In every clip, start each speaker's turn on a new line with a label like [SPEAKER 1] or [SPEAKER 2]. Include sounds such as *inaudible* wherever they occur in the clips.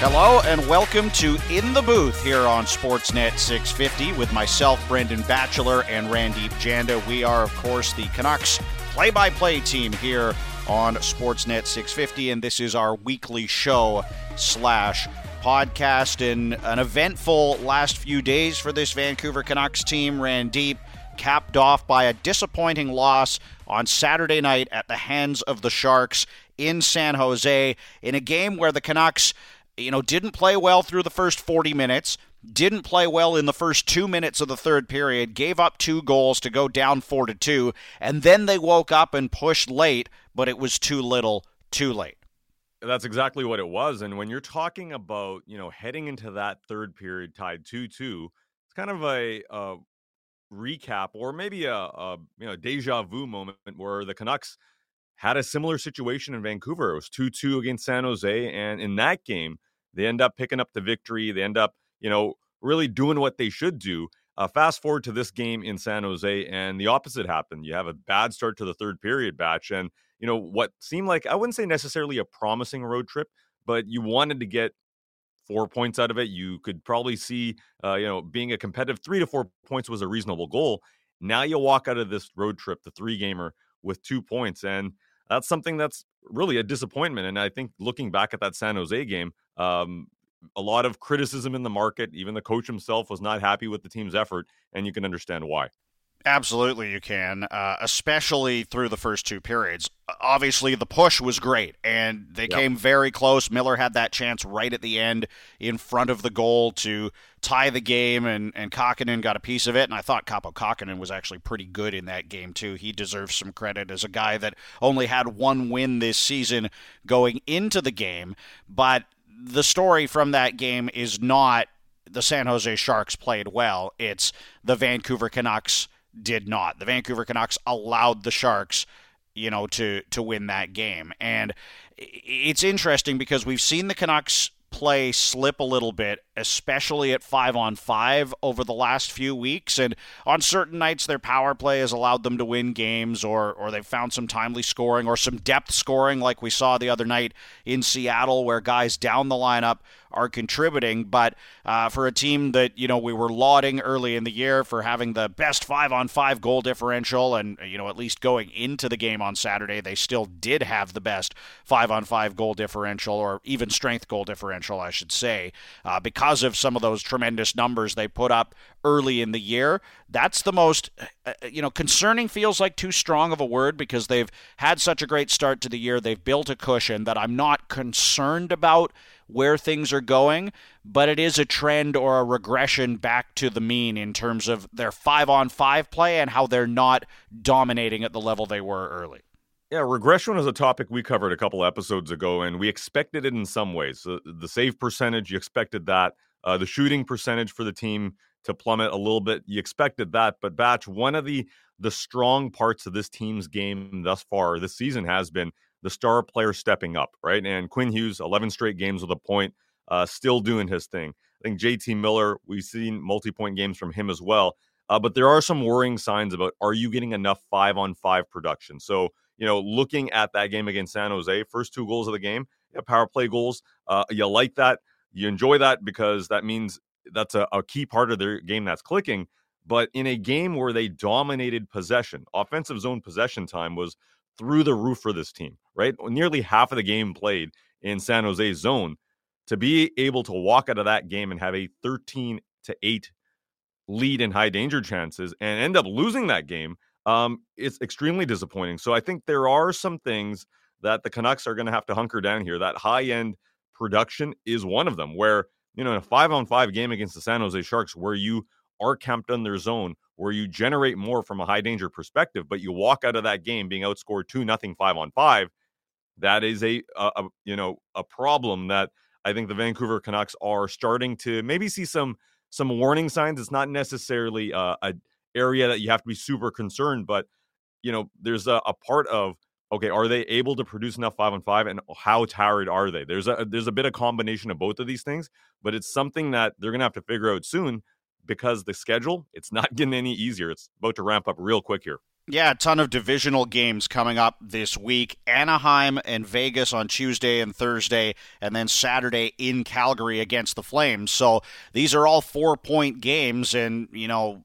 [SPEAKER 1] Hello and welcome to In the Booth here on Sportsnet 650 with myself, Brendan Batchelor, and Randip Janda. We are, of course, the Canucks play by play team here on Sportsnet 650, and this is our weekly show slash podcast. And an eventful last few days for this Vancouver Canucks team. Randip capped off by a disappointing loss on Saturday night at the hands of the Sharks in San Jose in a game where the Canucks you know, didn't play well through the first 40 minutes, didn't play well in the first two minutes of the third period, gave up two goals to go down four to two, and then they woke up and pushed late, but it was too little, too late.
[SPEAKER 2] That's exactly what it was. And when you're talking about, you know, heading into that third period tied 2 2, it's kind of a, a recap or maybe a, a, you know, deja vu moment where the Canucks had a similar situation in Vancouver. It was 2 2 against San Jose. And in that game, they end up picking up the victory. They end up, you know, really doing what they should do. Uh, fast forward to this game in San Jose, and the opposite happened. You have a bad start to the third period batch, and you know what seemed like I wouldn't say necessarily a promising road trip, but you wanted to get four points out of it. You could probably see, uh, you know, being a competitive three to four points was a reasonable goal. Now you walk out of this road trip, the three gamer, with two points, and that's something that's really a disappointment. And I think looking back at that San Jose game, um, a lot of criticism in the market. Even the coach himself was not happy with the team's effort, and you can understand why.
[SPEAKER 1] Absolutely, you can, uh, especially through the first two periods. Obviously, the push was great, and they yep. came very close. Miller had that chance right at the end in front of the goal to tie the game, and, and Kahkonen got a piece of it. And I thought Kaapo Kahkonen was actually pretty good in that game, too. He deserves some credit as a guy that only had one win this season going into the game. But the story from that game is not the San Jose Sharks played well, it's the Vancouver Canucks did not. The Vancouver Canucks allowed the Sharks, you know, to to win that game. And it's interesting because we've seen the Canucks play slip a little bit, especially at five on five over the last few weeks. And on certain nights, their power play has allowed them to win games, or or they've found some timely scoring or some depth scoring, like we saw the other night in Seattle, where guys down the lineup are contributing. But uh, for a team that you know we were lauding early in the year for having the best five on five goal differential, and you know at least going into the game on Saturday, they still did have the best five on five goal differential or even strength goal differential, I should say, uh, because of some of those tremendous numbers they put up early in the year. That's the most, uh, uh, you know, concerning feels like too strong of a word because they've had such a great start to the year. They've built a cushion that I'm not concerned about where things are going, but it is a trend or a regression back to the mean in terms of their five on five play and how they're not dominating at the level they were early.
[SPEAKER 2] Yeah, regression is a topic we covered a couple episodes ago, and we expected it in some ways. The, the save percentage, you expected that. Uh, the shooting percentage for the team to plummet a little bit, you expected that. But Batch, one of the the strong parts of this team's game thus far this season has been the star player stepping up, right? And Quinn Hughes, 11 straight games with a point, uh, still doing his thing. I think JT Miller, we've seen multi point games from him as well. Uh, but there are some worrying signs about are you getting enough five on five production? So, you know, looking at that game against San Jose, first two goals of the game, yeah, power play goals. Uh, you like that. You enjoy that because that means that's a, a key part of their game that's clicking. But in a game where they dominated possession, offensive zone possession time was through the roof for this team, right? Nearly half of the game played in San Jose's zone. To be able to walk out of that game and have a 13 to 8 lead in high danger chances and end up losing that game, um, it's extremely disappointing. So I think there are some things that the Canucks are going to have to hunker down here. That high end production is one of them, where, you know, in a five on five game against the San Jose Sharks, where you are camped on their zone, where you generate more from a high danger perspective, but you walk out of that game being outscored two nothing five on five. That is a, a, a you know a problem that I think the Vancouver Canucks are starting to maybe see some some warning signs. It's not necessarily a, a area that you have to be super concerned, but you know there's a, a part of okay, are they able to produce enough five on five, and how tired are they? There's a there's a bit of combination of both of these things, but it's something that they're gonna have to figure out soon because the schedule, it's not *laughs* getting any easier. It's about to ramp up real quick here.
[SPEAKER 1] Yeah, a ton of divisional games coming up this week. Anaheim and Vegas on Tuesday and Thursday, and then Saturday in Calgary against the Flames. So these are all four point games, and, you know,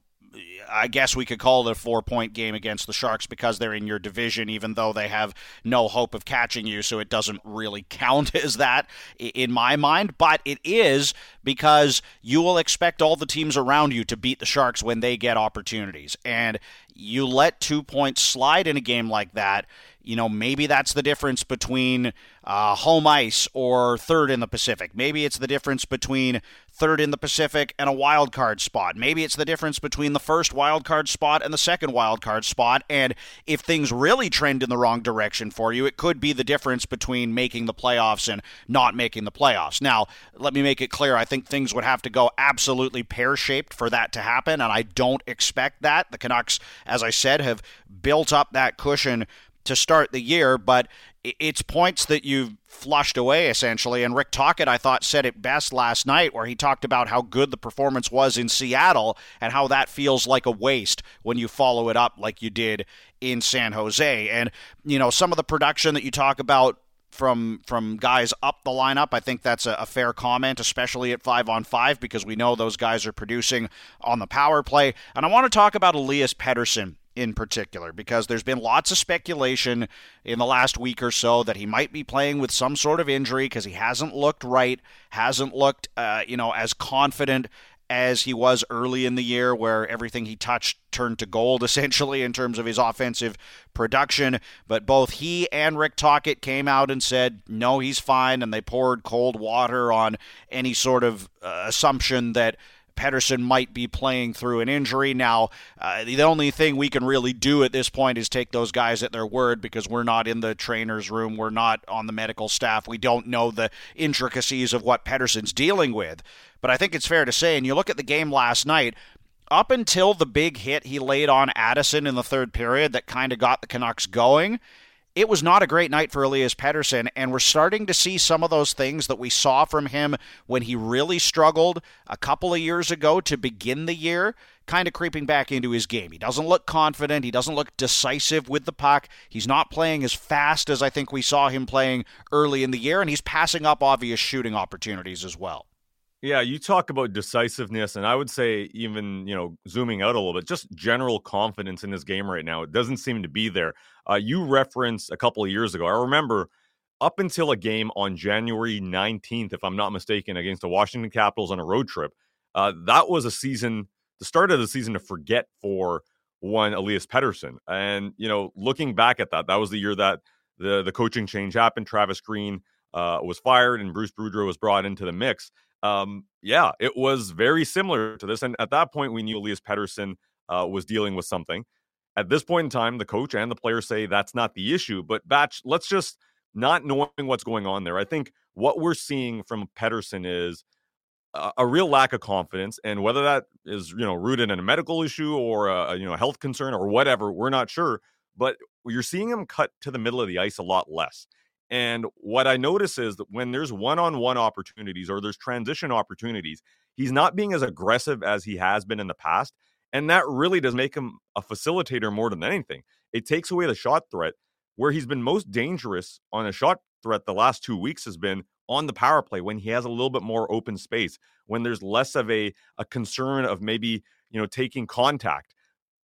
[SPEAKER 1] I guess we could call it a four point game against the Sharks because they're in your division, even though they have no hope of catching you. So it doesn't really *laughs* count as that in my mind. But it is because you will expect all the teams around you to beat the Sharks when they get opportunities. And you let two points slide in a game like that you know, maybe that's the difference between uh, home ice or third in the Pacific. Maybe it's the difference between third in the Pacific and a wild card spot. Maybe it's the difference between the first wild card spot and the second wild card spot. And if things really trend in the wrong direction for you, it could be the difference between making the playoffs and not making the playoffs. Now, let me make it clear I think things would have to go absolutely pear shaped for that to happen, and I don't expect that. The Canucks, as I said, have built up that cushion to start the year, but it's points that you've flushed away essentially. And Rick Tocchet, I thought, said it best last night, where he talked about how good the performance was in Seattle and how that feels like a waste when you follow it up like you did in San Jose. And you know, some of the production that you talk about from from guys up the lineup. I think that's a, a, fair comment, especially at five on five, because we know those guys are producing on the power play. And I want to talk about Elias Pettersson in particular because there's been lots of speculation in the last week or so that he might be playing with some sort of injury because he hasn't looked right, hasn't looked, uh, you know, as confident as he was early in the year, where everything he touched turned to gold, *laughs* essentially, in terms of his offensive production. But both he and Rick Tocchet came out and said, no, he's fine, and they poured cold water on any sort of uh, assumption that Pettersson might be playing through an injury. Now, uh, the only thing we can really do at this point is take those guys at their word because we're not in the trainer's room. We're not on the medical staff. We don't know the intricacies of what Pettersson's dealing with. But I think it's fair to say, and you look at the game last night, up until the big hit he laid on Addison in the third period that kind of got the Canucks going, it was not a great night for Elias Pettersson, and we're starting to see some of those things that we saw from him when he really struggled a couple of years ago to begin the year, kind of creeping back into his game. He doesn't look confident, he doesn't look decisive with the puck, he's not playing as fast as I think we saw him playing early in the year, and he's passing up obvious shooting opportunities as well.
[SPEAKER 2] Yeah, you talk about decisiveness, and I would say even you know zooming out a little bit, just general confidence in his game right now. It doesn't seem to be there. Uh, you referenced a couple of years ago. I remember up until a game on January 19th, if I'm not mistaken, against the Washington Capitals on a road trip. Uh, that was a season, the start of the season to forget for one Elias Pettersson. And you know, looking back at that, that was the year that the the coaching change happened. Travis Green uh, was fired, and Bruce Boudreau was brought into the mix um, yeah, it was very similar to this. And at that point, we knew Elias Pettersson uh, was dealing with something. At this point in time, the coach and the players say that's not the issue. But Batch, let's just not knowing what's going on there. I think what we're seeing from Pettersson is a, a real lack of confidence, and whether that is you know rooted in a medical issue or a you know health concern or whatever, we're not sure. But you're seeing him cut to the middle of the ice a lot less. And what I notice is that when there's one on one opportunities or there's transition opportunities, he's not being as aggressive as he has been in the past. And that really does make him a facilitator more than anything. It takes away the shot threat. Where he's been most dangerous on a shot threat the last two weeks has been on the power play when he has a little bit more open space, when there's less of a, a concern of maybe, you know, taking contact.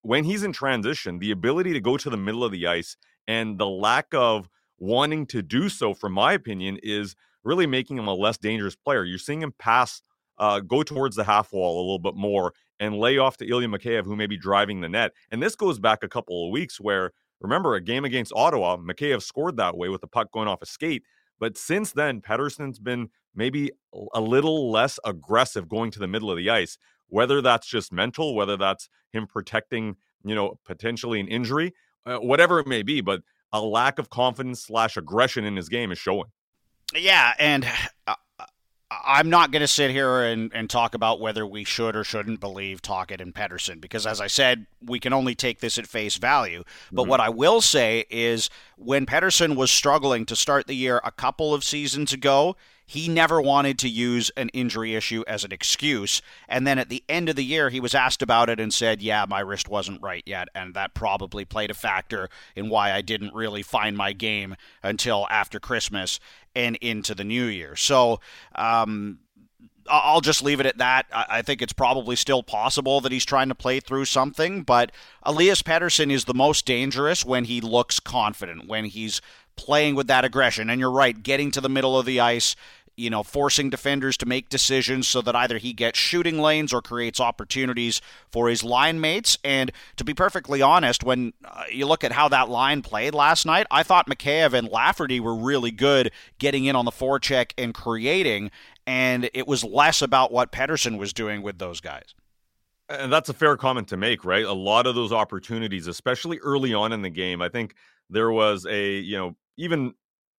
[SPEAKER 2] When he's in transition, the ability to go to the middle of the ice and the lack of wanting to do so, from my opinion, is really making him a less dangerous player. You're seeing him pass, uh, go towards the half wall a little bit more and lay off to Ilya Mikheyev, who may be driving the net. And this goes back a couple of weeks where, remember, a game against Ottawa, Mikheyev scored that way with the puck going off a skate. But since then, Pettersson's been maybe a little less aggressive going to the middle of the ice, whether that's just mental, whether that's him protecting, you know, potentially an injury, uh, whatever it may be. But a lack of confidence slash aggression in his game is showing.
[SPEAKER 1] Yeah, and uh, I'm not going to sit here and, and talk about whether we should or shouldn't believe Tocchet and Pettersson because, as I said, we can only take this at face value. But mm-hmm. what I will say is when Pettersson was struggling to start the year a couple of seasons ago, he never wanted to use an injury issue as an excuse. And then at the end of the year, he was asked about it and said, Yeah, my wrist wasn't right yet. And that probably played a factor in why I didn't really find my game until after Christmas and into the new year. So, um, I'll just leave it at that. I think it's probably still possible that he's trying to play through something, but Elias Pettersson is the most dangerous when he looks confident, when he's playing with that aggression. And you're right, getting to the middle of the ice, you know, forcing defenders to make decisions so that either he gets shooting lanes or creates opportunities for his line mates. And to be perfectly honest, when uh, you look at how that line played last night, I thought Mikheyev and Lafferty were really good getting in on the forecheck and creating, and it was less about what Pettersson was doing with those guys.
[SPEAKER 2] And that's a fair comment to make, right? A lot of those opportunities, especially early on in the game, I think there was a, you know, even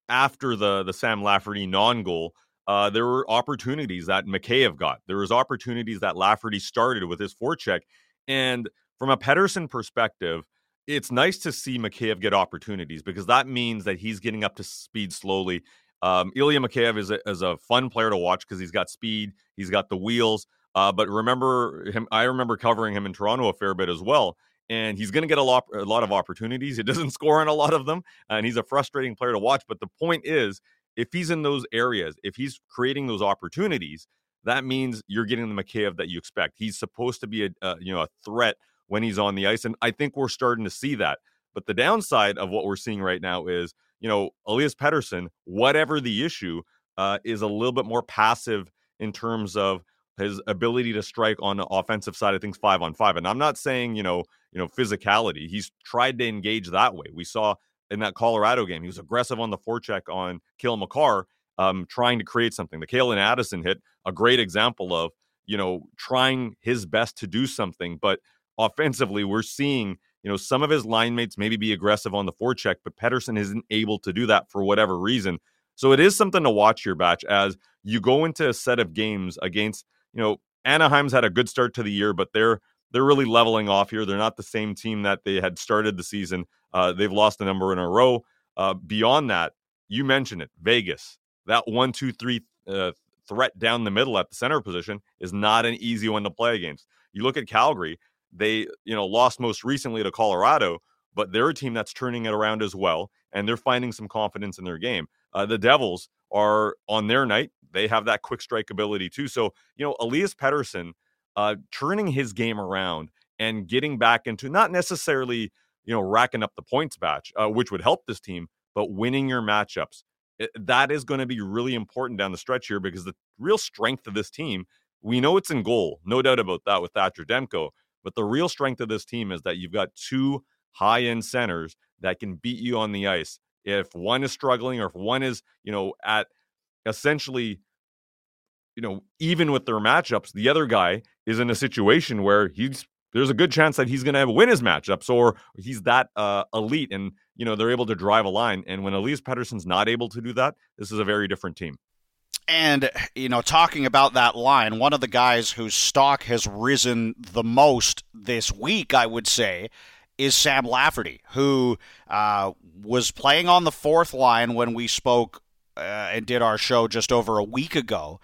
[SPEAKER 2] after the the Sam Lafferty non-goal, uh, there were opportunities that Mikheyev got. There was opportunities that Lafferty started with his forecheck. And from a Pettersson perspective, it's nice to see Mikheyev get opportunities because that means that he's getting up to speed slowly. Um, Ilya Mikheyev is a, is a fun player to watch because he's got speed, he's got the wheels. Uh, but remember him, I remember covering him in Toronto a fair bit as well. And he's going to get a lot, a lot of opportunities. He *laughs* doesn't score on a lot of them, and he's a frustrating player to watch. But the point is, if he's in those areas, if he's creating those opportunities, that means you're getting the Mikheyev that you expect. He's supposed to be a, a you know a threat when he's on the ice, and I think we're starting to see that. But the downside of what we're seeing right now is, you know, Elias Pettersson, whatever the issue, uh, is a little bit more passive in terms of his ability to strike on the offensive side of things five on five. And I'm not saying, you know, you know, physicality. He's tried to engage that way. We saw in that Colorado game. He was aggressive on the forecheck on Cale Makar, um, trying to create something. The Calen Addison hit, a great example of, you know, trying his best to do something. But offensively, we're seeing, you know, some of his line mates maybe be aggressive on the forecheck, but Pettersson isn't able to do that for whatever reason. So it is something to watch your batch as you go into a set of games against, you know, Anaheim's had a good start to the year, but they're they're really leveling off here. They're not the same team that they had started the season. Uh, they've lost a number in a row. Uh, beyond that, you mentioned it, Vegas. That one, two, three uh, threat down the middle at the center position is not an easy one to play against. You look at Calgary; they, you know, lost most recently to Colorado, but they're a team that's turning it around as well, and they're finding some confidence in their game. Uh, the Devils are on their night; they have that quick strike ability too. So, you know, Elias Pettersson uh, turning his game around and getting back into not necessarily you know racking up the points batch, uh, which would help this team, but winning your matchups. It, that is going to be really important down the stretch here because the real strength of this team, we know it's in goal, no doubt about that with Thatcher Demko. But the real strength of this team is that you've got two high end centers that can beat you on the ice. If one is struggling or if one is, you know, at essentially you know, even with their matchups, the other guy is in a situation where he's there's a good chance that he's going to win his matchups or he's that uh, elite and you know they're able to drive a line. And when Elias Pettersson's not able to do that, this is a very different team.
[SPEAKER 1] And, you know, talking about that line, one of the guys whose stock has risen the most this week, I would say, is Sam Lafferty, who uh, was playing on the fourth line when we spoke uh, and did our show just over a week ago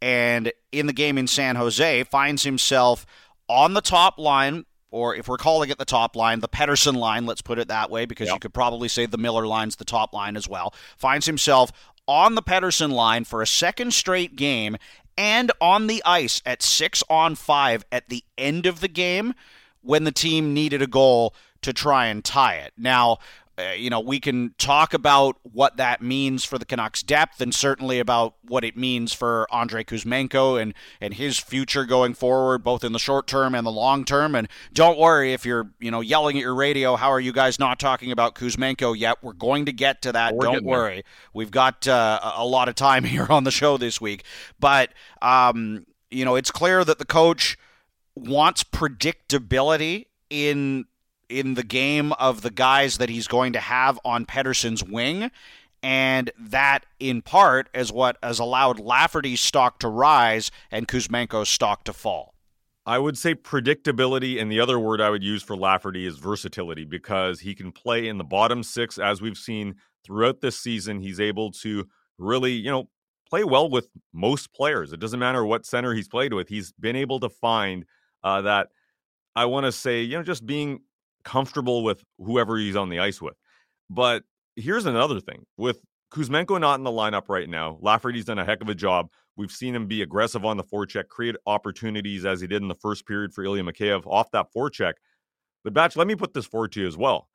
[SPEAKER 1] and in the game in San Jose finds himself on the top line or if we're calling it the top line, the Pettersson line, let's put it that way, because yep. you could probably say the Miller line's the top line as well, finds himself on the Pettersson line for a second straight game and on the ice at six on five at the end of the game when the team needed a goal to try and tie it. Now, uh, you know, we can talk about what that means for the Canucks' depth and certainly about what it means for Andrei Kuzmenko and, and his future going forward, both in the short term and the long term. And don't worry if you're, you know, yelling at your radio, how are you guys not talking about Kuzmenko yet? We're going to get to that. don't worry. There. We've got uh, a lot of time *laughs* here on the show this week. But, um, you know, it's clear that the coach wants predictability in in the game of the guys that he's going to have on Pettersson's wing. And that, in part, is what has allowed Lafferty's stock to rise and Kuzmenko's stock to fall.
[SPEAKER 2] I would say predictability, and the other word I would use for Lafferty is versatility because he can play in the bottom six, as we've seen throughout this season. He's able to really, you know, play well with most players. It doesn't matter what center he's played with. He's been able to find uh, that. I want to say, you know, just being comfortable with whoever he's on the ice with. But here's another thing with Kuzmenko not in the lineup right now. Lafferty's done a heck of a job. We've seen him be aggressive on the forecheck, create opportunities as he did in the first period for Ilya Mikheyev off that forecheck. But Batch, let me put this forward to you as well.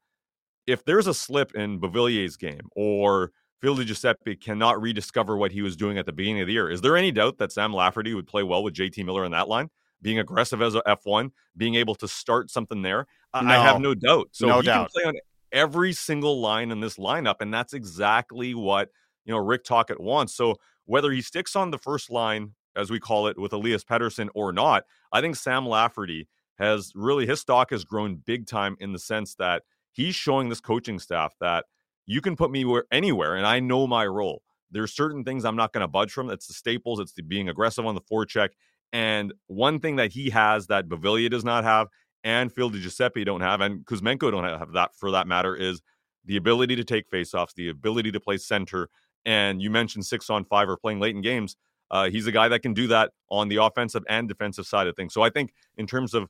[SPEAKER 2] If there's a slip in Beauvillier's game or Phil Giuseppe cannot rediscover what he was doing at the beginning of the year, is there any doubt that Sam Lafferty would play well with JT Miller in that line? Being aggressive as a F1, being able to start something there, no. I have no doubt. So
[SPEAKER 1] no
[SPEAKER 2] he
[SPEAKER 1] doubt.
[SPEAKER 2] can play on every single line in this lineup, and that's exactly what you know Rick Tocchet wants. So whether he sticks on the first line, as we call it, with Elias Pettersson or not, I think Sam Lafferty has really his stock has grown big time in the sense that he's showing this coaching staff that you can put me where, anywhere, and I know my role. There's certain things I'm not going to budge from. That's the staples. It's the being aggressive on the forecheck. And one thing that he has that Beauvillier does not have and Phil Giuseppe don't have, and Kuzmenko don't have that for that matter, is the ability to take faceoffs, the ability to play center. And you mentioned six on five or playing late in games. Uh, he's a guy that can do that on the offensive and defensive side of things. So I think in terms of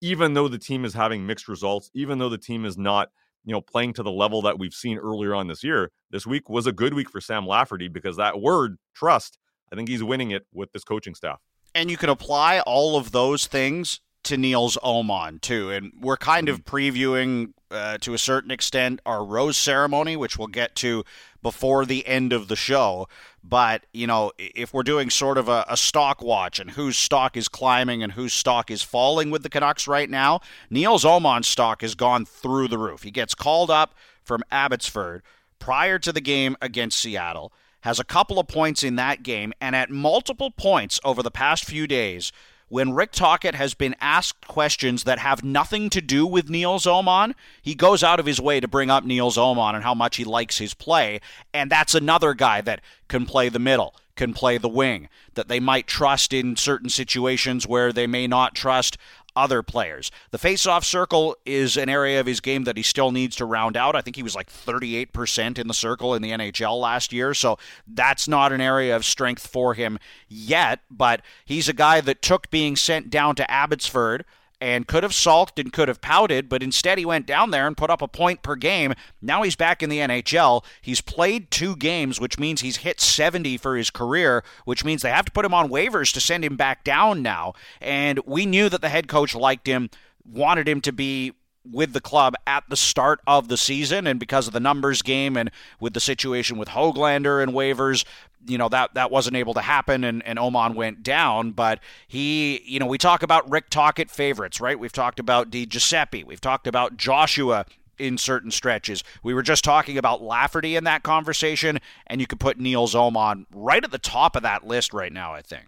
[SPEAKER 2] even though the team is having mixed results, even though the team is not you know playing to the level that we've seen earlier on this year, this week was a good week for Sam Lafferty because that word trust, I think he's winning it with this coaching staff.
[SPEAKER 1] And you can apply all of those things to Nils Åman too, and we're kind of mm-hmm. previewing uh, to a certain extent our rose ceremony, which we'll get to before the end of the show. But you know, if we're doing sort of a, a stock watch and whose stock is climbing and whose stock is falling with the Canucks right now, Nils Åman's stock has gone through the roof. He gets called up from Abbotsford prior to the game against Seattle has a couple of points in that game, and at multiple points over the past few days, when Rick Tocchet has been asked questions that have nothing to do with Nils Åman, he goes out of his way to bring up Nils Åman and how much he likes his play. And that's another guy that can play the middle, can play the wing, that they might trust in certain situations where they may not trust other players. The face-off circle is an area of his game that he still needs to round out. I think he was like 38% in the circle in the NHL last year, so that's not an area of strength for him yet, but he's a guy that took being sent down to Abbotsford and could have sulked and could have pouted, but instead he went down there and put up a point per game. Now he's back in the NHL. He's played two games, which means he's hit 70 for his career, which means they have to put him on waivers to send him back down now. And we knew that the head coach liked him, wanted him to be with the club at the start of the season, and because of the numbers game and with the situation with Hoglander and waivers, you know that that wasn't able to happen and, and Åman went down. But he you know we talk about Rick Tocchet favorites right? We've talked about Di Giuseppe. We've talked about Joshua in certain stretches. We were just talking about Lafferty in that conversation and you could put Nils Åman right at the top of that list right now I think.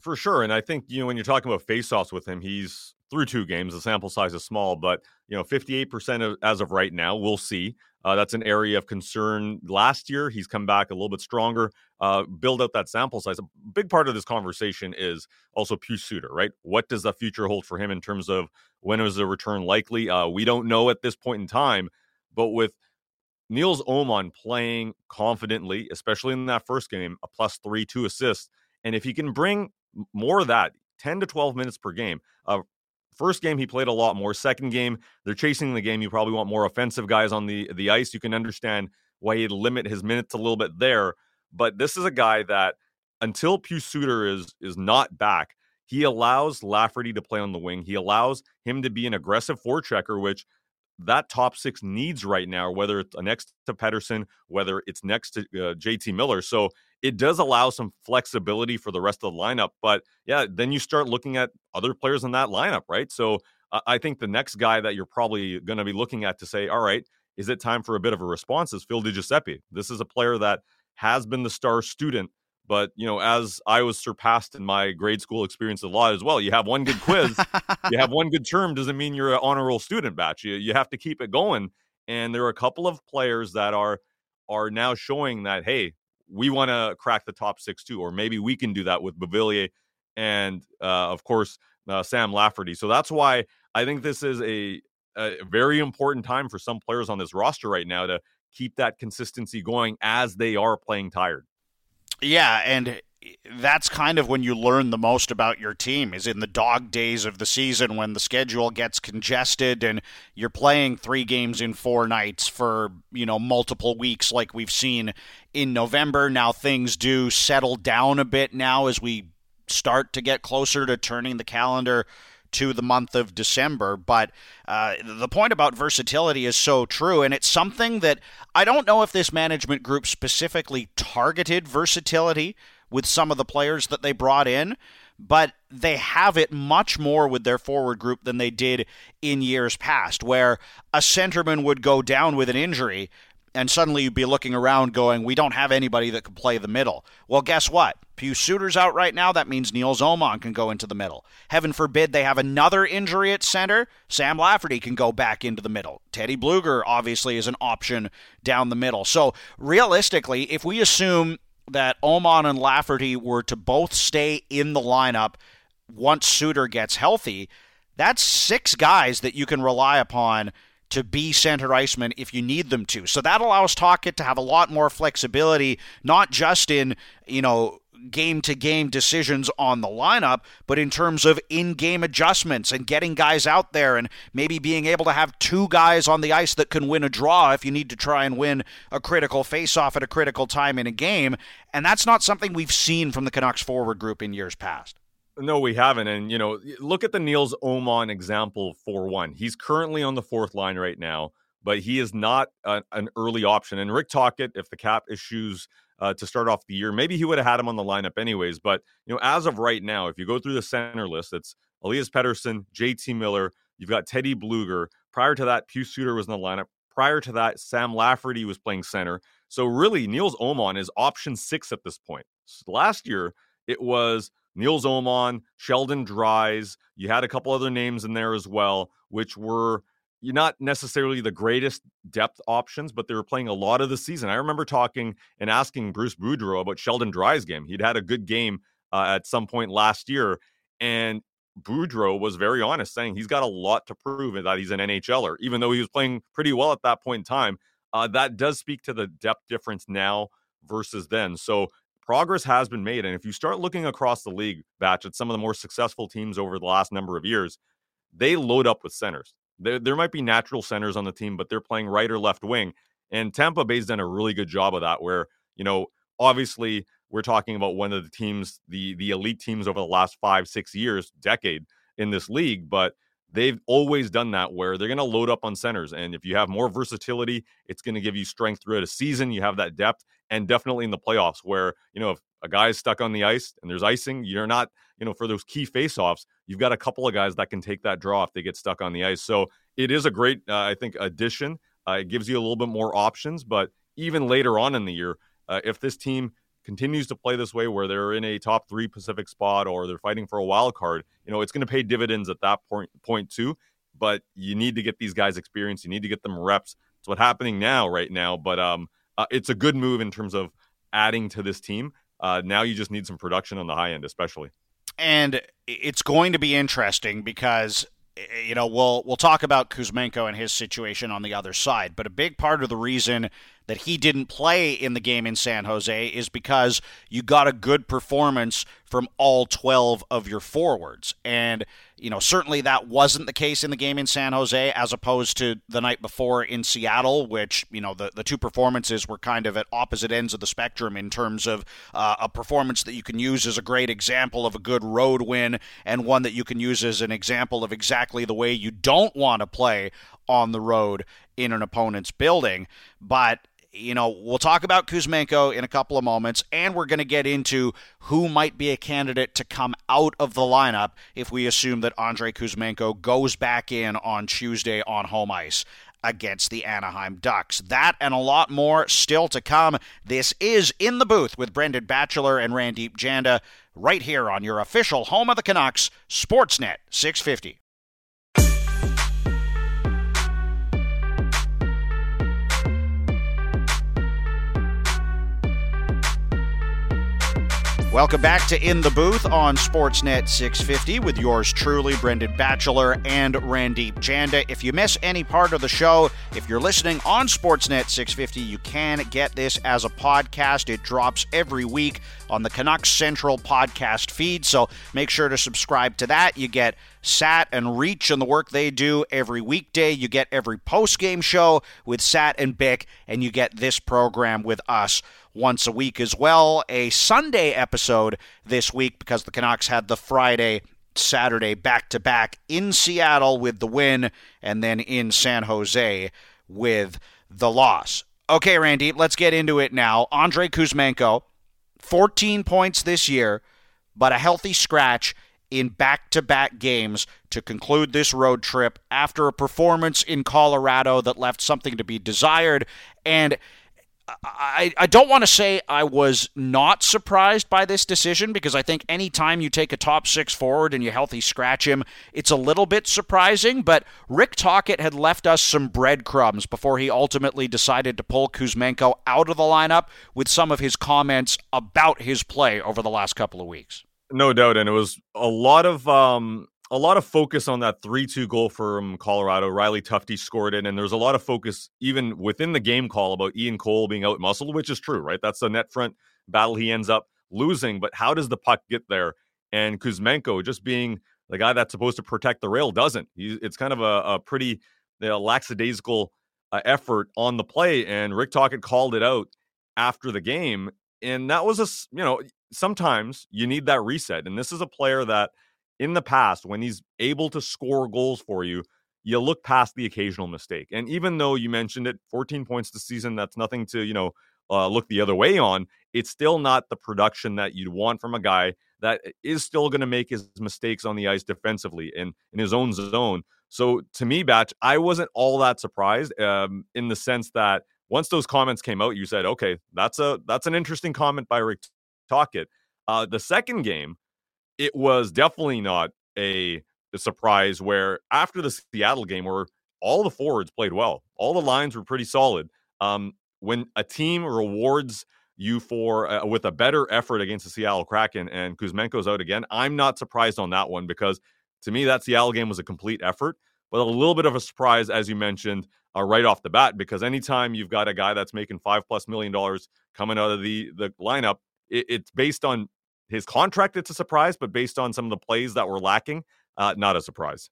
[SPEAKER 2] For sure. And I think you know when you're talking about face faceoffs with him he's through two games the sample size is small but you know 58% of, as of right now we'll see uh, that's an area of concern. Last year, he's come back a little bit stronger. Uh, build out that sample size. A big part of this conversation is also Pius Suter, right? What does the future hold for him in terms of when is the return likely? Uh, we don't know at this point in time, but with Nils Åman playing confidently, especially in that first game, a plus three, two assists, and if he can bring more of that, 10 to 12 minutes per game, uh, First game he played a lot more. Second game they're chasing the game. You probably want more offensive guys on the the ice. You can understand why he'd limit his minutes a little bit there. But this is a guy that until Pius Suter is is not back, he allows Lafferty to play on the wing. He allows him to be an aggressive forechecker, which that top six needs right now, whether it's next to Pettersson, whether it's next to uh, JT Miller. So it does allow some flexibility for the rest of the lineup. But yeah, then you start looking at other players in that lineup, right? So I think the next guy that you're probably going to be looking at to say, all right, is it time for a bit of a response is Phil Di Giuseppe. This is a player that has been the star student. But you know, as I was surpassed in my grade school experience a lot as well, you have one good quiz, you have one good term, doesn't mean you're an honor roll student batch. You you have to keep it going. And there are a couple of players that are are now showing that hey, we want to crack the top six too, or maybe we can do that with Beauvillier and uh, of course uh, Sam Lafferty. So that's why I think this is a, a very important time for some players on this roster right now to keep that consistency going as they are playing tired.
[SPEAKER 1] Yeah, and that's kind of when you learn the most about your team is in the dog days of the season when the schedule gets congested and you're playing 3 games in 4 nights for, you know, multiple weeks like we've seen in November. Now things do settle down a bit now as we start to get closer to turning the calendar to the month of December. But uh, the point about versatility is so true, and it's something that I don't know if this management group specifically targeted versatility with some of the players that they brought in, but they have it much more with their forward group than they did in years past, where a centerman would go down with an injury and suddenly you'd be looking around going, we don't have anybody that can play the middle. Well, guess what? Pius Suter's out right now. That means Nils Åman can go into the middle. Heaven forbid they have another injury at center. Sam Lafferty can go back into the middle. Teddy Blueger, obviously is an option down the middle. So realistically, if we assume that Åman and Lafferty were to both stay in the lineup once Suter gets healthy, that's six guys that you can rely upon to be center iceman if you need them to. So that allows Tocchet to have a lot more flexibility, not just in, you know, game to game decisions on the lineup, but in terms of in game adjustments and getting guys out there and maybe being able to have two guys on the ice that can win a draw if you need to try and win a critical face-off at a critical time in a game. And that's not something we've seen from the Canucks forward group in years past.
[SPEAKER 2] No, we haven't. And, you know, look at the Nils Åman example for one. He's currently on the fourth line right now, but he is not a, an early option. And Rick Tocchet, if the cap issues uh, to start off the year. Maybe he would have had him on the lineup anyways. But you know, as of right now, if you go through the center list, it's Elias Pettersson, JT Miller. You've got Teddy Blueger. Prior to that, Pius Suter was in the lineup. Prior to that, Sam Lafferty was playing center. So really, Nils Åman is option six at this point. Last year, it was Nils Åman, Sheldon Dries. You had a couple other names in there as well, which were you're not necessarily the greatest depth options, but they were playing a lot of the season. I remember talking and asking Bruce Boudreau about Sheldon Dries' game. He'd had a good game uh, at some point last year, and Boudreau was very honest, saying he's got a lot to prove that he's an NHLer, even though he was playing pretty well at that point in time. Uh, that does speak to the depth difference now versus then. So progress has been made. And if you start looking across the league, Batch, at some of the more successful teams over the last number of years, they load up with centers. There, there might be natural centers on the team, but they're playing right or left wing. And Tampa Bay's done a really good job of that, where, you know, obviously we're talking about one of the teams, the the elite teams over the last five, six years, decade in this league, but they've always done that where they're going to load up on centers. And if you have more versatility, it's going to give you strength throughout a season. You have that depth, and definitely in the playoffs, where, you know, if a guy is stuck on the ice and there's icing, you're not, you know, for those key faceoffs, you've got a couple of guys that can take that draw if they get stuck on the ice. So it is a great, uh, I think, addition. Uh, it gives you a little bit more options, but even later on in the year, uh, if this team continues to play this way where they're in a top three Pacific spot or they're fighting for a wild card, you know, it's going to pay dividends at that point point too. But you need to get these guys experience. You need to get them reps. It's what's happening now, right now. But um, uh, it's a good move in terms of adding to this team. Uh, now you just need some production on the high end, especially.
[SPEAKER 1] And it's going to be interesting because you know we'll we'll talk about Kuzmenko and his situation on the other side, but a big part of the reason that he didn't play in the game in San Jose is because you got a good performance from all 12 of your forwards. And, you know, certainly that wasn't the case in the game in San Jose as opposed to the night before in Seattle, which, you know, the, the two performances were kind of at opposite ends of the spectrum in terms of uh, a performance that you can use as a great example of a good road win and one that you can use as an example of exactly the way you don't want to play on the road in an opponent's building. But you know, we'll talk about Kuzmenko in a couple of moments, and we're going to get into who might be a candidate to come out of the lineup if we assume that Andrei Kuzmenko goes back in on Tuesday on home ice against the Anaheim Ducks. That and a lot more still to come. This is In the Booth with Brendan Batchelor and Randip Janda right here on your official home of the Canucks, Sportsnet 650. Welcome back to In the Booth on Sportsnet 650 with yours truly, Brendan Batchelor and Randip Janda. If you miss any part of the show, if you're listening on Sportsnet 650, you can get this as a podcast. It drops every week on the Canucks Central podcast feed, so make sure to subscribe to that. You get Sat and Reach and the work they do every weekday. You get every post game show with Sat and Bik, and you get this program with us once a week as well. A Sunday episode this week because the Canucks had the Friday Saturday back to back in Seattle with the win and then in San Jose with the loss. Okay, Randy, let's get into it now. Andrei Kuzmenko, 14 points this year, but a healthy scratch in back to back games to conclude this road trip after a performance in Colorado that left something to be desired. And I, I don't want to say I was not surprised by this decision because I think anytime you take a top six forward and you healthy scratch him, it's a little bit surprising. But Rick Tocchet had left us some breadcrumbs before he ultimately decided to pull Kuzmenko out of the lineup with some of his comments about his play over the last couple of weeks.
[SPEAKER 2] No doubt, and it was a lot of um, a lot of focus on that 3-2 goal from Colorado. Riley Tufte scored it, and there's a lot of focus even within the game call about Ian Cole being out muscled, which is true, right? That's the net front battle he ends up losing. But how does the puck get there? And Kuzmenko just being the guy that's supposed to protect the rail doesn't. It's kind of a, a pretty you know, lackadaisical uh, effort on the play, and Rick Tocchet called it out after the game. And that was a, you know, sometimes you need that reset. And this is a player that – in the past, when he's able to score goals for you, you look past the occasional mistake. And even though you mentioned it, 14 points this season, that's nothing to, you know, uh, look the other way on. It's still not the production that you'd want from a guy that is still going to make his mistakes on the ice defensively in, in his own zone. So to me, Batch, I wasn't all that surprised um, in the sense that once those comments came out, you said, okay, that's a that's an interesting comment by Rick Tocchet. Uh, the second game, it was definitely not a, a surprise where after the Seattle game, where all the forwards played well, all the lines were pretty solid. Um, when a team rewards you for uh, with a better effort against the Seattle Kraken and Kuzmenko's out again, I'm not surprised on that one because to me that Seattle game was a complete effort, but a little bit of a surprise as you mentioned uh, right off the bat because anytime you've got a guy that's making five plus million dollars coming out of the the lineup, it, it's based on his contract, it's a surprise, but based on some of the plays that were lacking, uh, not a surprise.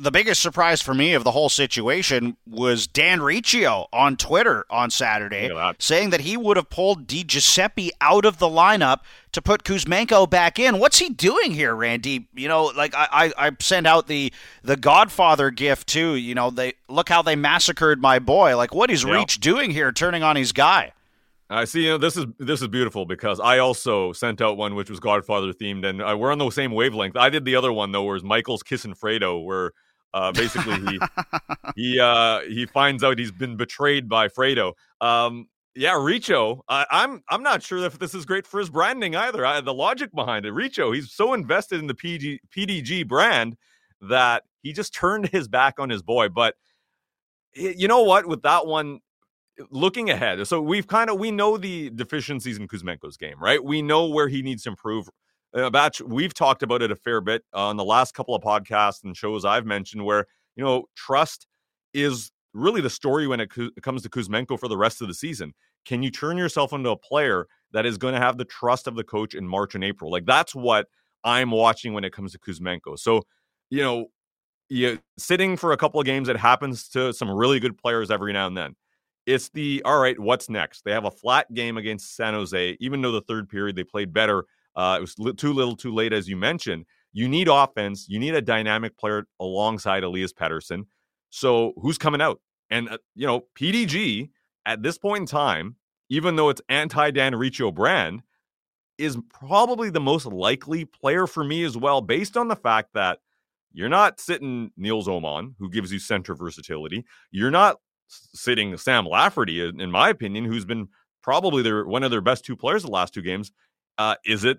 [SPEAKER 1] The biggest surprise for me of the whole situation was Dan Riccio on Twitter on Saturday that. saying that he would have pulled Di Giuseppe out of the lineup to put Kuzmenko back in. What's he doing here, Randy? You know, like I, I, I sent out the the Godfather gift too. You know, they look how they massacred my boy. Like, what is yep. Reach doing here, turning on his guy?
[SPEAKER 2] I see. You know, this is this is beautiful because I also sent out one which was Godfather themed, and uh, we're on the same wavelength. I did the other one though, where it's Michael's kissing Fredo, where uh, basically he *laughs* he uh, he finds out he's been betrayed by Fredo. Um, yeah, Richo. I, I'm I'm not sure if this is great for his branding either. I, the logic behind it, Richo, he's so invested in the PG, PDG brand that he just turned *laughs* his back on his boy. But you know what? With that one, looking ahead, so we've kind of we know the deficiencies in Kuzmenko's game, right? We know where he needs to improve. Uh, Batch, we've talked about it a fair bit on the last couple of podcasts and shows I've mentioned, where you know trust is really the story when it, comes to Kuzmenko for the rest of the season. Can you turn yourself into a player that is going to have the trust of the coach in March and April? Like that's what I'm watching when it comes to Kuzmenko. So, you know, you sitting for a couple of games, it happens to some really good players every now and then. It's the all right, what's next? They have a flat game against San Jose, even though the third period they played better. Uh, it was too little, too late, as you mentioned. You need offense. You need a dynamic player alongside Elias Pettersson. So who's coming out? And uh, you know, PDG at this point in time, even though it's anti Dan Riccio brand, is probably the most likely player for me as well, based on the fact that you're not sitting Nils Åman, who gives you center versatility. You're not sitting Sam Lafferty, in my opinion, who's been probably their one of their best two players the last two games. Uh, is it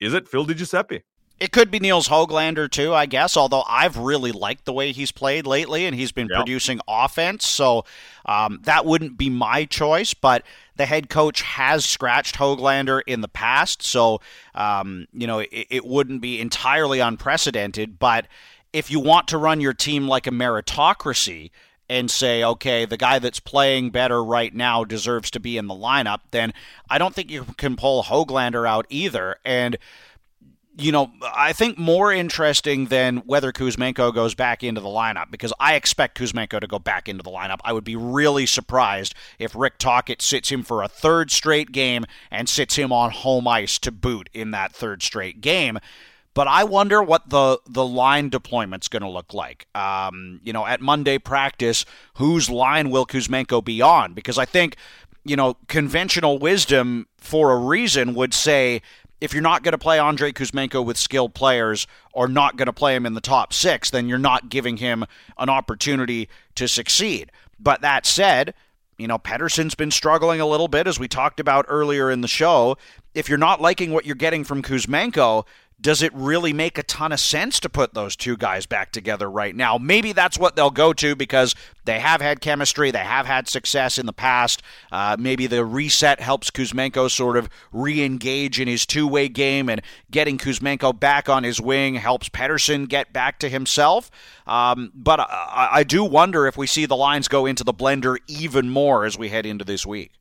[SPEAKER 2] is it Phil DiGiuseppe?
[SPEAKER 1] It could be Niels Hoglander too, I guess. Although I've really liked the way he's played lately, and he's been yep. producing offense, so um, that wouldn't be my choice. But the head coach has scratched Hoglander in the past, so um, you know it, it wouldn't be entirely unprecedented. But if you want to run your team like a meritocracy, and say, okay, the guy that's playing better right now deserves to be in the lineup, then I don't think you can pull Hoglander out either. And you know, I think more interesting than whether Kuzmenko goes back into the lineup because I expect Kuzmenko to go back into the lineup. I would be really surprised if Rick Tocchet sits him for a third straight game and sits him on home ice to boot in that third straight game. But I wonder what the the line deployment's going to look like. Um, you know, at Monday practice, whose line will Kuzmenko be on? Because I think you know, conventional wisdom for a reason would say if you're not going to play Andrei Kuzmenko with skilled players or not going to play him in the top six, then you're not giving him an opportunity to succeed. But that said, you know, Pettersson's been struggling a little bit, as we talked about earlier in the show. If you're not liking what you're getting from Kuzmenko, does it really make a ton of sense to put those two guys back together right now? Maybe that's what they'll go to because they have had chemistry, they have had success in the past. Uh, maybe the reset helps Kuzmenko sort of re engage in his two way game, and getting Kuzmenko back on his wing helps Pettersson get back to himself. Um, but I, I do wonder if we see the lines go into the blender even more as we head into this week.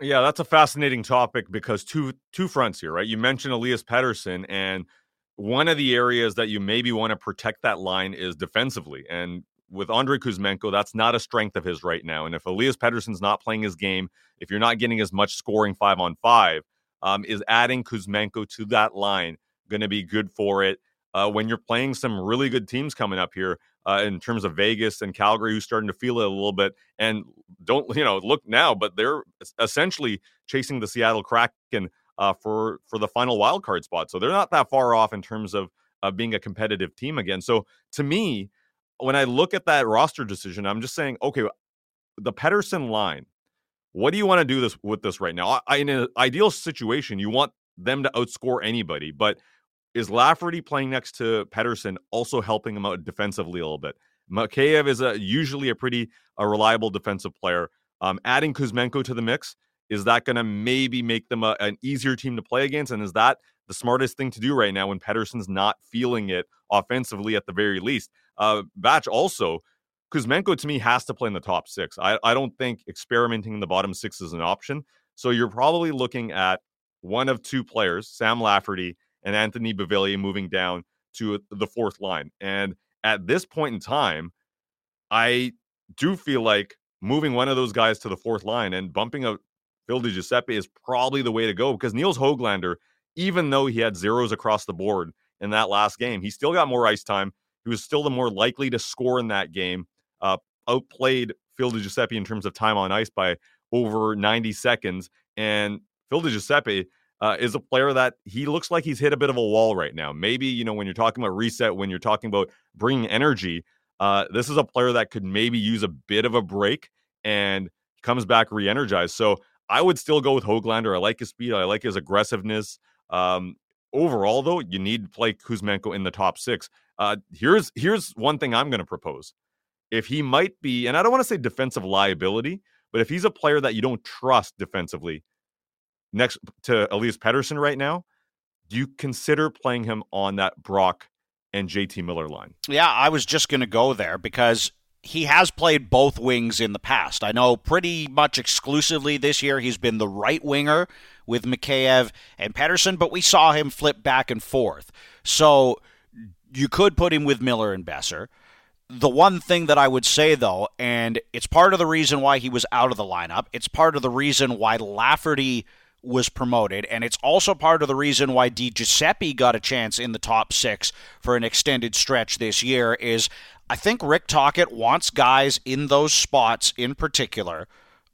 [SPEAKER 2] Yeah, that's a fascinating topic because two two fronts here, right? You mentioned Elias Pettersson and one of the areas that you maybe want to protect that line is defensively. And with Andrei Kuzmenko, that's not a strength of his right now. And if Elias Pettersson's not playing his game, if you're not getting as much scoring five on five, um, is adding Kuzmenko to that line going to be good for it? Uh, when you're playing some really good teams coming up here uh, in terms of Vegas and Calgary, who's starting to feel it a little bit, and don't you know look now, but they're essentially chasing the Seattle Kraken uh, for for the final wild card spot. So they're not that far off in terms of uh, being a competitive team again. So to me, when I look at that roster decision, I'm just saying, okay, the Pettersson line. What do you want to do this with this right now? I, in an ideal situation, you want them to outscore anybody, but is Lafferty playing next to Pettersson also helping him out defensively a little bit? Mikheyev is a, usually a pretty a reliable defensive player. Um, adding Kuzmenko to the mix is that going to maybe make them a, an easier team to play against? And is that the smartest thing to do right now when Pettersson's not feeling it offensively at the very least? Uh, Batch also, Kuzmenko to me has to play in the top six. I, I don't think experimenting in the bottom six is an option. So you're probably looking at one of two players, Sam Lafferty and Anthony Beauvillier, moving down to the fourth line. And at this point in time, I do feel like moving one of those guys to the fourth line and bumping a Phil Giuseppe is probably the way to go because Nils Hoglander, even though he had zeros across the board in that last game, he still got more ice time. He was still the more likely to score in that game. Uh, outplayed Phil Giuseppe in terms of time on ice by over 90 seconds. And Phil Giuseppe uh, is a player that he looks like he's hit a bit of a wall right now. Maybe, you know, when you're talking about reset, when you're talking about bringing energy, uh, this is a player that could maybe use a bit of a break and comes back re energized. So I would still go with Hoglander. I like his speed. I like his aggressiveness. Um, overall, though, you need to play Kuzmenko in the top six. Uh, here's here's one thing I'm going to propose. If he might be, and I don't want to say defensive liability, but if he's a player that you don't trust defensively, next to Elias Pettersson right now, do you consider playing him on that Brock and JT Miller line?
[SPEAKER 1] Yeah, I was just going to go there because he has played both wings in the past. I know pretty much exclusively this year he's been the right winger with Mikheyev and Pettersson, but we saw him flip back and forth. So you could put him with Miller and Boeser. The one thing that I would say, though, and it's part of the reason why he was out of the lineup, it's part of the reason why Lafferty was promoted, and it's also part of the reason why Di Giuseppe got a chance in the top six for an extended stretch this year, is I think Rick Tocchet wants guys in those spots in particular,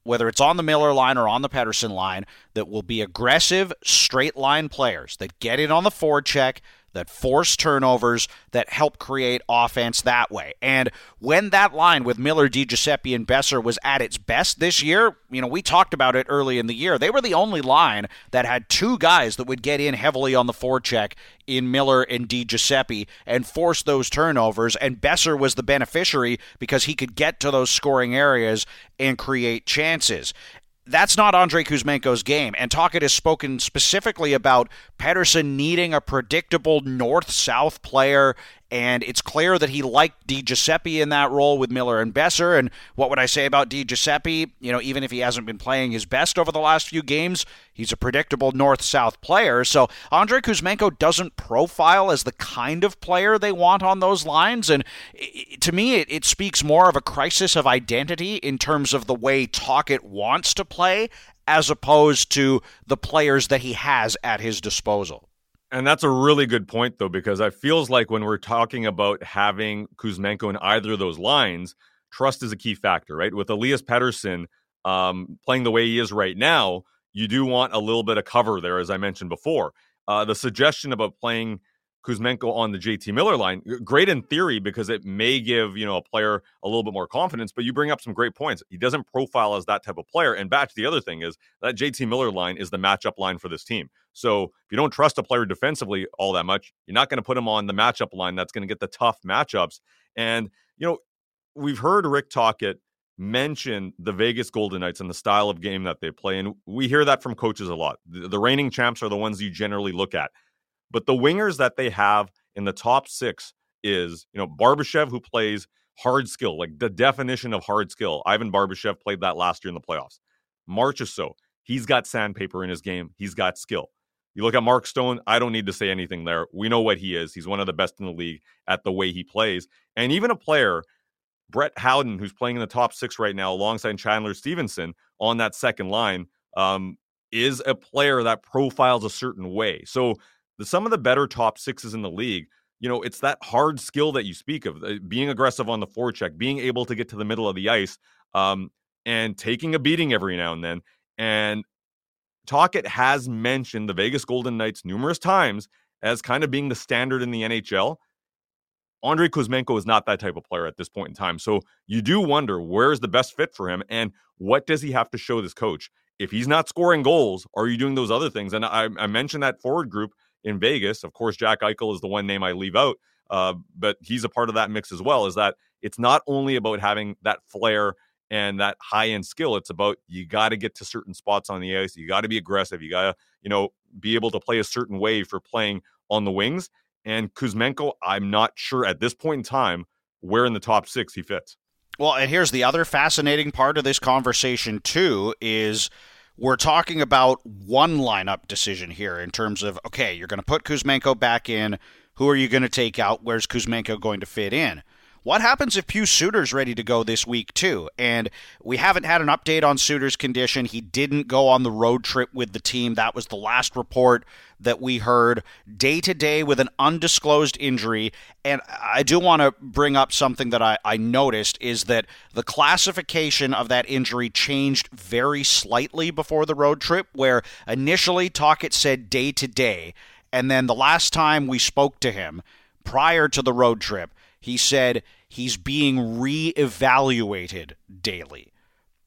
[SPEAKER 1] whether it's on the Miller line or on the Pettersson line, that will be aggressive, straight line players that get in on the forecheck, that force turnovers, that help create offense that way. And when that line with Miller, Di Giuseppe, and Boeser was at its best this year, you know, we talked about it early in the year. They were the only line that had two guys that would get in heavily on the forecheck in Miller and Di Giuseppe and force those turnovers. And Boeser was the beneficiary because he could get to those scoring areas and create chances that's not Andrei Kuzmenko's game. And Tocchet has spoken specifically about Pettersson needing a predictable north south player and it's clear that he liked Di Giuseppe in that role with Miller and Boeser. And what would I say about Di Giuseppe? You know, even if he hasn't been playing his best over the last few games, he's a predictable north south player. So Andrei Kuzmenko doesn't profile as the kind of player they want on those lines. And to me, it, it speaks more of a crisis of identity in terms of the way Tocchet wants to play as opposed to the players that he has at his disposal.
[SPEAKER 2] And that's a really good point, though, because it feels like when we're talking about having Kuzmenko in either of those lines, trust is a key factor, right? With Elias Pettersson um, playing the way he is right now, you do want a little bit of cover there, as I mentioned before. Uh, the suggestion about playing Kuzmenko on the JT Miller line. Great in theory because it may give, you know, a player a little bit more confidence, but you bring up some great points. He doesn't profile as that type of player. And back to the other thing is that JT Miller line is the matchup line for this team. So if you don't trust a player defensively all that much, you're not going to put him on the matchup line that's going to get the tough matchups. And, you know, we've heard Rick Tocchet mention the Vegas Golden Knights and the style of game that they play. And we hear that from coaches a lot. The, the reigning champs are the ones you generally look at. But the wingers that they have in the top six is, you know, Barbashev, who plays hard skill, like the definition of hard skill. Ivan Barbashev played that last year in the playoffs. Marchessault, he's got sandpaper in his game. He's got skill. You look at Mark Stone, I don't need to say anything there. We know what he is. He's one of the best in the league at the way he plays. And even a player, Brett Howden, who's playing in the top six right now alongside Chandler Stephenson on that second line, um, is a player that profiles a certain way. So the, some of the better top sixes in the league, you know, it's that hard skill that you speak of, uh, being aggressive on the forecheck, being able to get to the middle of the ice, um, and taking a beating every now and then. And Tocchet has mentioned the Vegas Golden Knights numerous times as kind of being the standard in the NHL. Andrei Kuzmenko is not that type of player at this point in time. So you do wonder where's the best fit for him and what does he have to show this coach? If he's not scoring goals, are you doing those other things? And I, I mentioned that forward group in Vegas. Of course, Jack Eichel is the one name I leave out, uh, but he's a part of that mix as well. Is that it's not only about having that flair and that high end skill. It's about you got to get to certain spots on the ice. You got to be aggressive. You got to, you know, be able to play a certain way for playing on the wings. And Kuzmenko, I'm not sure at this point in time where in the top six he fits.
[SPEAKER 1] Well, and here's the other fascinating part of this conversation, too, is we're talking about one lineup decision here in terms of okay, you're going to put Kuzmenko back in. Who are you going to take out? Where's Kuzmenko going to fit in? What happens if Pius Suter's ready to go this week too? And we haven't had an update on Suter's condition. He didn't go on the road trip with the team. That was the last report that we heard day to day with an undisclosed injury. And I do want to bring up something that I, I noticed is that the classification of that injury changed very slightly before the road trip, where initially Tocchet said day to day. And then the last time we spoke to him prior to the road trip, he said he's being reevaluated daily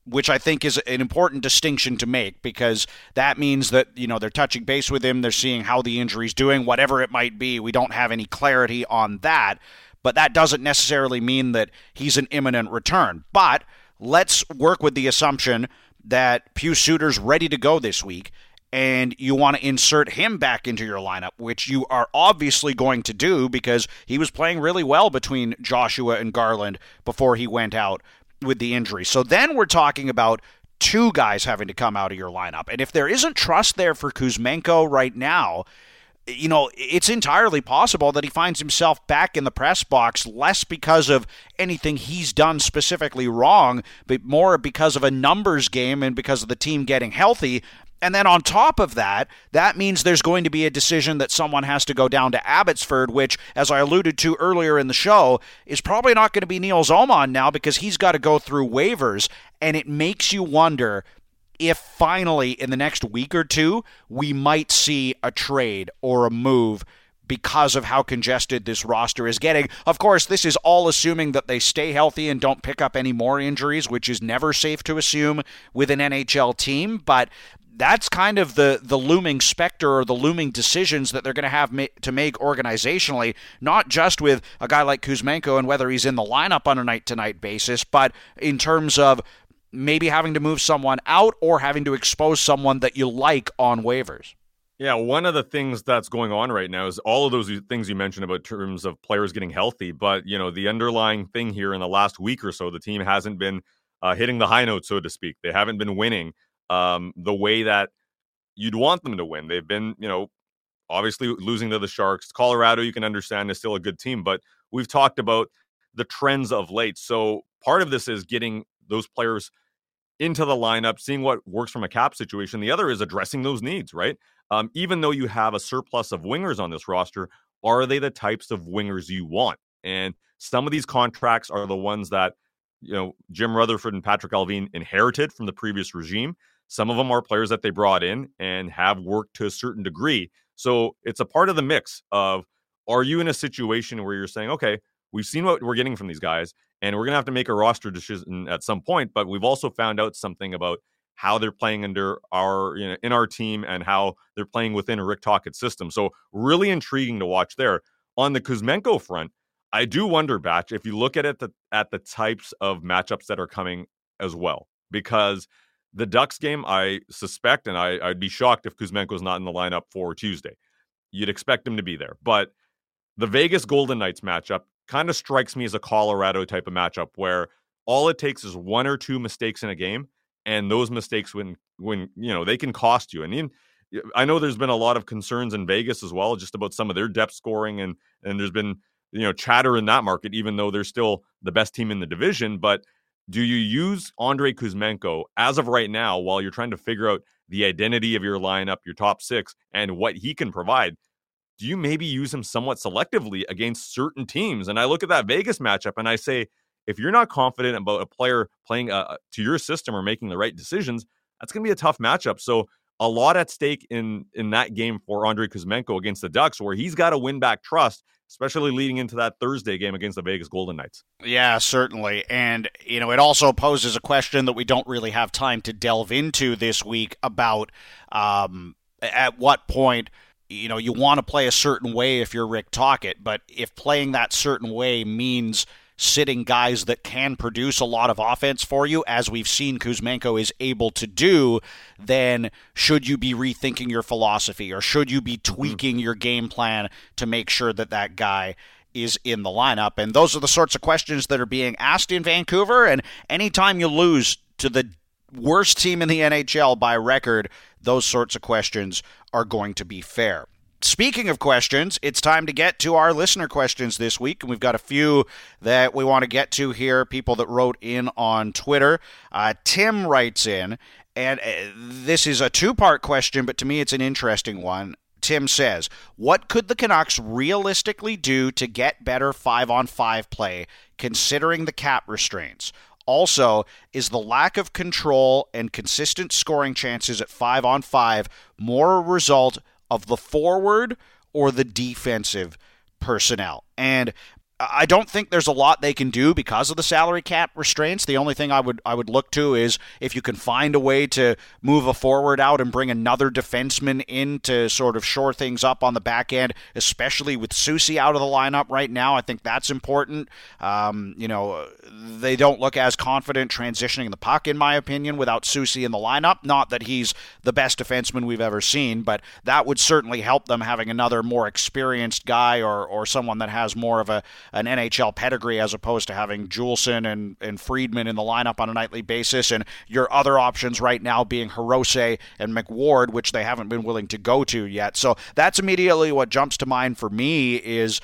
[SPEAKER 1] which I think is an important distinction to make because that means that you know they're touching base with him, they're seeing how the injury's doing, whatever it might be. We don't have any clarity on that, but that doesn't necessarily mean that he's an imminent return. But let's work with the assumption that Pius Suter's ready to go this week and you want to insert him back into your lineup, which you are obviously going to do because he was playing really well between Joshua and Garland before he went out with the injury. So then we're talking about two guys having to come out of your lineup. And if there isn't trust there for Kuzmenko right now, you know, it's entirely possible that he finds himself back in the press box less because of anything he's done specifically wrong, but more because of a numbers game and because of the team getting healthy and then on top of that, that means there's going to be a decision that someone has to go down to Abbotsford, which, as I alluded to earlier in the show, is probably not going to be Nils Åman now because he's got to go through waivers. And it makes you wonder if finally in the next week or two we might see a trade or a move because of how congested this roster is getting. Of course, this is all assuming that they stay healthy and don't pick up any more injuries, which is never safe to assume with an NHL team. But that's kind of the the looming specter or the looming decisions that they're going to have ma- to make organizationally, not just with a guy like Kuzmenko and whether he's in the lineup on a night to night basis, but in terms of maybe having to move someone out or having to expose someone that you like on waivers.
[SPEAKER 2] Yeah, one of the things that's going on right now is all of those things you mentioned about terms of players getting healthy. But you know, the underlying thing here in the last week or so, the team hasn't been uh, hitting the high note, so to speak. They haven't been winning um, the way that you'd want them to win. They've been, you know, obviously losing to the Sharks. Colorado, you can understand, is still a good team, but we've talked about the trends of late. So part of this is getting those players into the lineup, seeing what works from a cap situation. The other is addressing those needs, right? Um, even though you have a surplus of wingers on this roster, are they the types of wingers you want? And some of these contracts are the ones that, you know, Jim Rutherford and Patrick Allvin inherited from the previous regime. Some of them are players that they brought in and have worked to a certain degree. So it's a part of the mix of are you in a situation where you're saying, okay, we've seen what we're getting from these guys, and we're going to have to make a roster decision at some point, but we've also found out something about how they're playing under our you know in our team and how they're playing within a Rick Tocchet system. So really intriguing to watch there. On the Kuzmenko front, I do wonder, Batch, if you look at it the, at the types of matchups that are coming as well, because the Ducks game, I suspect, and I, I'd be shocked if Kuzmenko's not in the lineup for Tuesday. You'd expect him to be there. But the Vegas Golden Knights matchup kind of strikes me as a Colorado type of matchup where all it takes is one or two mistakes in a game, and those mistakes when when you know they can cost you. And I know there's been a lot of concerns in Vegas as well, just about some of their depth scoring, and and there's been you know chatter in that market, even though they're still the best team in the division. But do you use Andrei Kuzmenko as of right now while you're trying to figure out the identity of your lineup, your top six, and what he can provide? Do you maybe use him somewhat selectively against certain teams? And I look at that Vegas matchup and I say, if you're not confident about a player playing uh, to your system or making the right decisions, that's going to be a tough matchup. So a lot at stake in in that game for Andrei Kuzmenko against the Ducks, where he's got to win back trust especially leading into that Thursday game against the Vegas Golden Knights.
[SPEAKER 1] Yeah, certainly. And, you know, it also poses a question that we don't really have time to delve into this week about um, at what point you know you want to play a certain way if you're Rick Tocchet, but if playing that certain way means sitting guys that can produce a lot of offense for you, as we've seen Kuzmenko is able to do, then should you be rethinking your philosophy or should you be mm-hmm. tweaking your game plan to make sure that that guy is in the lineup? And those are the sorts of questions that are being asked in Vancouver. And anytime you lose to the worst team in the NHL by record, those sorts of questions are going to be fair. Speaking of questions, it's time to get to our listener questions this week. And we've got a few that we want to get to here, people that wrote in on Twitter. Uh, Tim writes in, and uh, this is a two part question, but to me it's an interesting one. Tim says, What could the Canucks realistically do to get better five on five play considering the cap restraints? Also, is the lack of control and consistent scoring chances at five on five more a result of the forward or the defensive personnel. And I don't think there's a lot they can do because of the salary cap restraints. The only thing I would I would look to is if you can find a way to move a forward out and bring another defenseman in to sort of shore things up on the back end, especially with Soucy out of the lineup right now. I think that's important. Um, you know, they don't look as confident transitioning the puck, in my opinion, without Soucy in the lineup. Not that he's the best defenseman we've ever seen, but that would certainly help them having another more experienced guy or or someone that has more of a an NHL pedigree as opposed to having Juulsen and, and Friedman in the lineup on a nightly basis, and your other options right now being Hirose and McWard, which they haven't been willing to go to yet. So that's immediately what jumps to mind for me is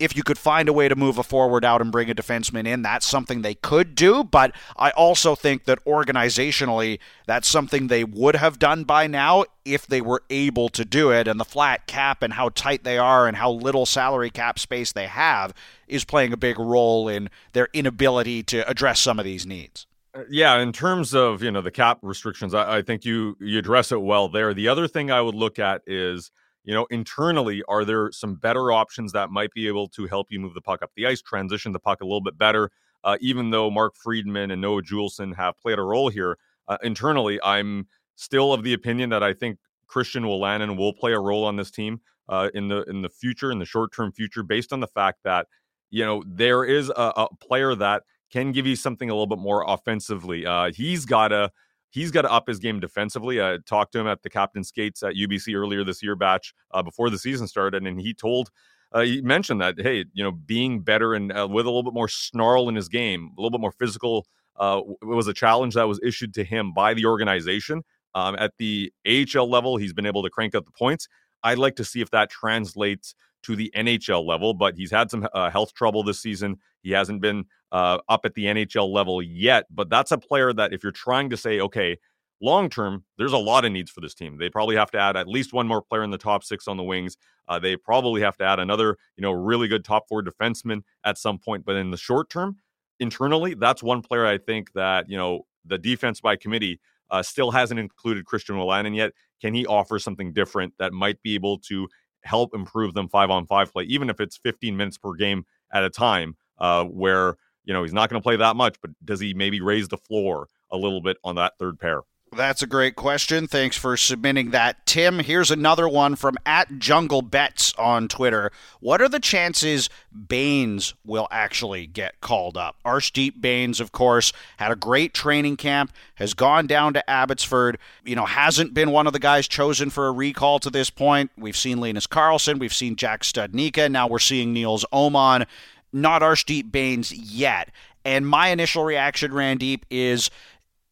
[SPEAKER 1] if you could find a way to move a forward out and bring a defenseman in, that's something they could do. But I also think that organizationally, that's something they would have done by now if they were able to do it. And the flat cap and how tight they are and how little salary cap space they have is playing a big role in their inability to address some of these needs.
[SPEAKER 2] Uh, yeah, in terms of you know the cap restrictions, I, I think you you address it well there. The other thing I would look at is you know, internally, are there some better options that might be able to help you move the puck up the ice, transition the puck a little bit better? Uh, even though Mark Friedman and Noah Juulsen have played a role here, uh, internally, I'm still of the opinion that I think Christian Wolanin will play a role on this team uh, in the in the future, in the short term future, based on the fact that you know there is a, a player that can give you something a little bit more offensively. Uh, he's got to he's got to up his game defensively. I talked to him at the captain skates at UBC earlier this year batch uh, before the season started, and he told uh, he mentioned that hey, you know, being better and uh, with a little bit more snarl in his game, a little bit more physical, uh, was a challenge that was issued to him by the organization. Um, at the AHL level, he's been able to crank up the points. I'd like to see if that translates to the NHL level, but he's had some uh, health trouble this season. He hasn't been uh, up at the NHL level yet, but that's a player that if you're trying to say, okay, long term, there's a lot of needs for this team. They probably have to add at least one more player in the top six on the wings. Uh, they probably have to add another, you know, really good top four defenseman at some point. But in the short term, internally, that's one player I think that you know the defense by committee uh, still hasn't included Christian Wolanin yet. Can he offer something different that might be able to help improve them five on five play, even if it's 15 minutes per game at a time, uh, where you know he's not going to play that much, but does he maybe raise the floor a little bit on that third pair?
[SPEAKER 1] That's a great question. Thanks for submitting that, Tim. Here's another one from at Jungle Bets on Twitter. What are the chances Bains will actually get called up? Arshdeep Bains, of course, had a great training camp, has gone down to Abbotsford. You know, hasn't been one of the guys chosen for a recall to this point. We've seen Linus Karlsson, we've seen Jack Studnicka, now we're seeing Nils Åman. Not Arshdeep Bains yet. And my initial reaction, Randip, is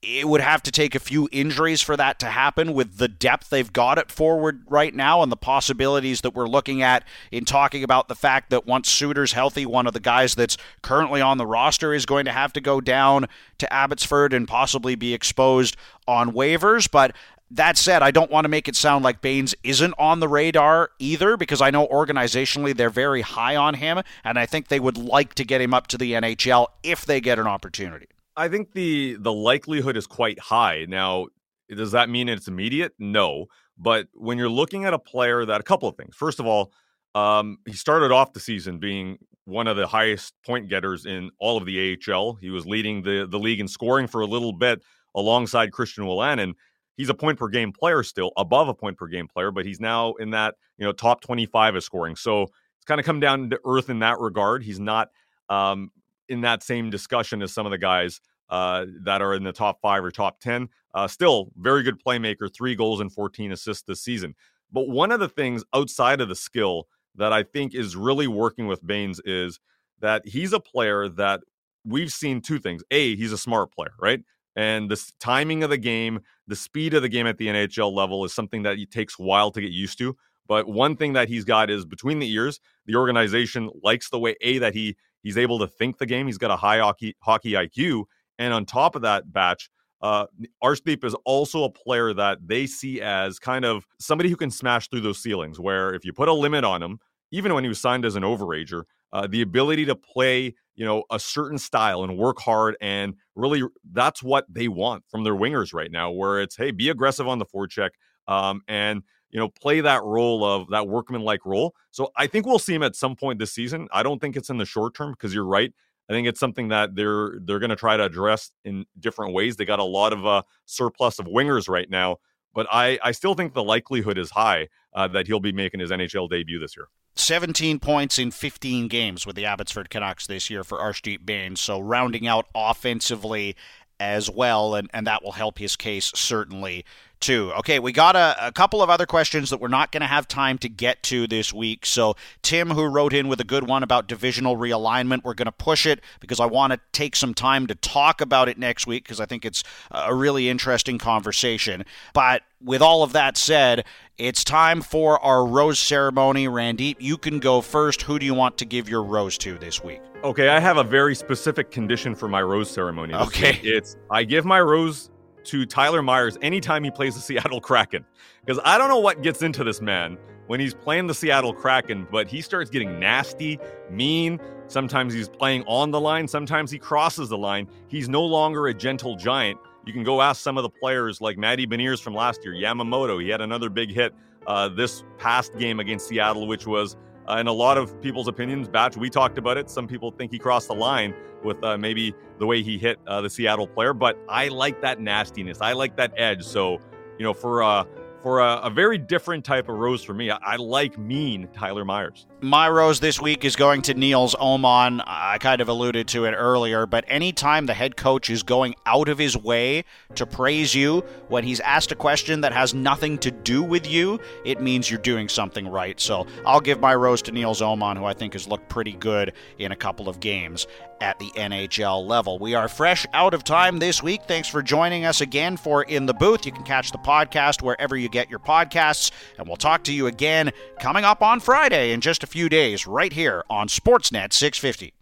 [SPEAKER 1] it would have to take a few injuries for that to happen with the depth they've got at forward right now and the possibilities that we're looking at in talking about the fact that once Suter's healthy, one of the guys that's currently on the roster is going to have to go down to Abbotsford and possibly be exposed on waivers. But that said, I don't want to make it sound like Bains isn't on the radar either, because I know organizationally they're very high on him, and I think they would like to get him up to the NHL if they get an opportunity.
[SPEAKER 2] I think the the likelihood is quite high. Now, does that mean it's immediate? No. But when you're looking at a player that a couple of things. First of all, um, he started off the season being one of the highest point getters in all of the AHL. He was leading the the league in scoring for a little bit alongside Christian Wolanin. He's a point per game player still, above a point per game player, but he's now in that you know top 25 of scoring. So it's kind of come down to earth in that regard. He's not um, in that same discussion as some of the guys uh, that are in the top five or top 10. Uh, still, very good playmaker, three goals and 14 assists this season. But one of the things outside of the skill that I think is really working with Bains is that he's a player that we've seen two things. A, he's a smart player, right? And the timing of the game, the speed of the game at the NHL level is something that takes a while to get used to. But one thing that he's got is between the ears, the organization likes the way A that he he's able to think the game. He's got a high hockey hockey IQ, and on top of that, batch, uh, Arshdeep is also a player that they see as kind of somebody who can smash through those ceilings. Where if you put a limit on him, even when he was signed as an overager, uh, the ability to play, you know, a certain style and work hard, and really that's what they want from their wingers right now. Where it's hey, be aggressive on the forecheck, um, and you know, play that role of that workman-like role. So I think we'll see him at some point this season. I don't think it's in the short term because you're right. I think it's something that they're they're going to try to address in different ways. They got a lot of uh, surplus of wingers right now, but I I still think the likelihood is high uh, that he'll be making his NHL debut this year.
[SPEAKER 1] 17 points in 15 games with the Abbotsford Canucks this year for Arshdeep Bains. So rounding out offensively as well, and, and that will help his case certainly too. Okay, we got a, a couple of other questions that we're not going to have time to get to this week. So, Tim, who wrote in with a good one about divisional realignment, we're going to push it because I want to take some time to talk about it next week because I think it's a really interesting conversation. But with all of that said, it's time for our rose ceremony. Randip, you can go first. Who do you want to give your rose to this week?
[SPEAKER 2] Okay, I have a very specific condition for my rose ceremony.
[SPEAKER 1] okay.
[SPEAKER 2] Week. It's I give my rose to Tyler Myers anytime he plays the Seattle Kraken. Because I don't know what gets into this man when he's playing the Seattle Kraken, but he starts getting nasty, mean. Sometimes he's playing on the line, sometimes he crosses the line. He's no longer a gentle giant. You can go ask some of the players like Matty Beniers from last year, Yamamoto. He had another big hit uh, this past game against Seattle, which was uh, in a lot of people's opinions, Batch, we talked about it. Some people think he crossed the line with uh, maybe the way he hit uh, the Seattle player, but I like that nastiness. I like that edge. So, you know, for uh, for a, a, very different type of rose for me. I, I, like mean Tyler Myers.
[SPEAKER 1] My rose this week is going to Nils Åman. I kind of alluded to it earlier, but anytime the head coach is going out of his way to praise you when he's asked a question that has nothing to do with you, it means you're doing something right. So I'll give my rose to Nils Åman, who I think has looked pretty good in a couple of games at the NHL level. We are fresh out of time this week. Thanks for joining us again for In the Booth. You can catch the podcast wherever you get your podcasts, and we'll talk to you again coming up on Friday in just a few days, right here on Sportsnet 650.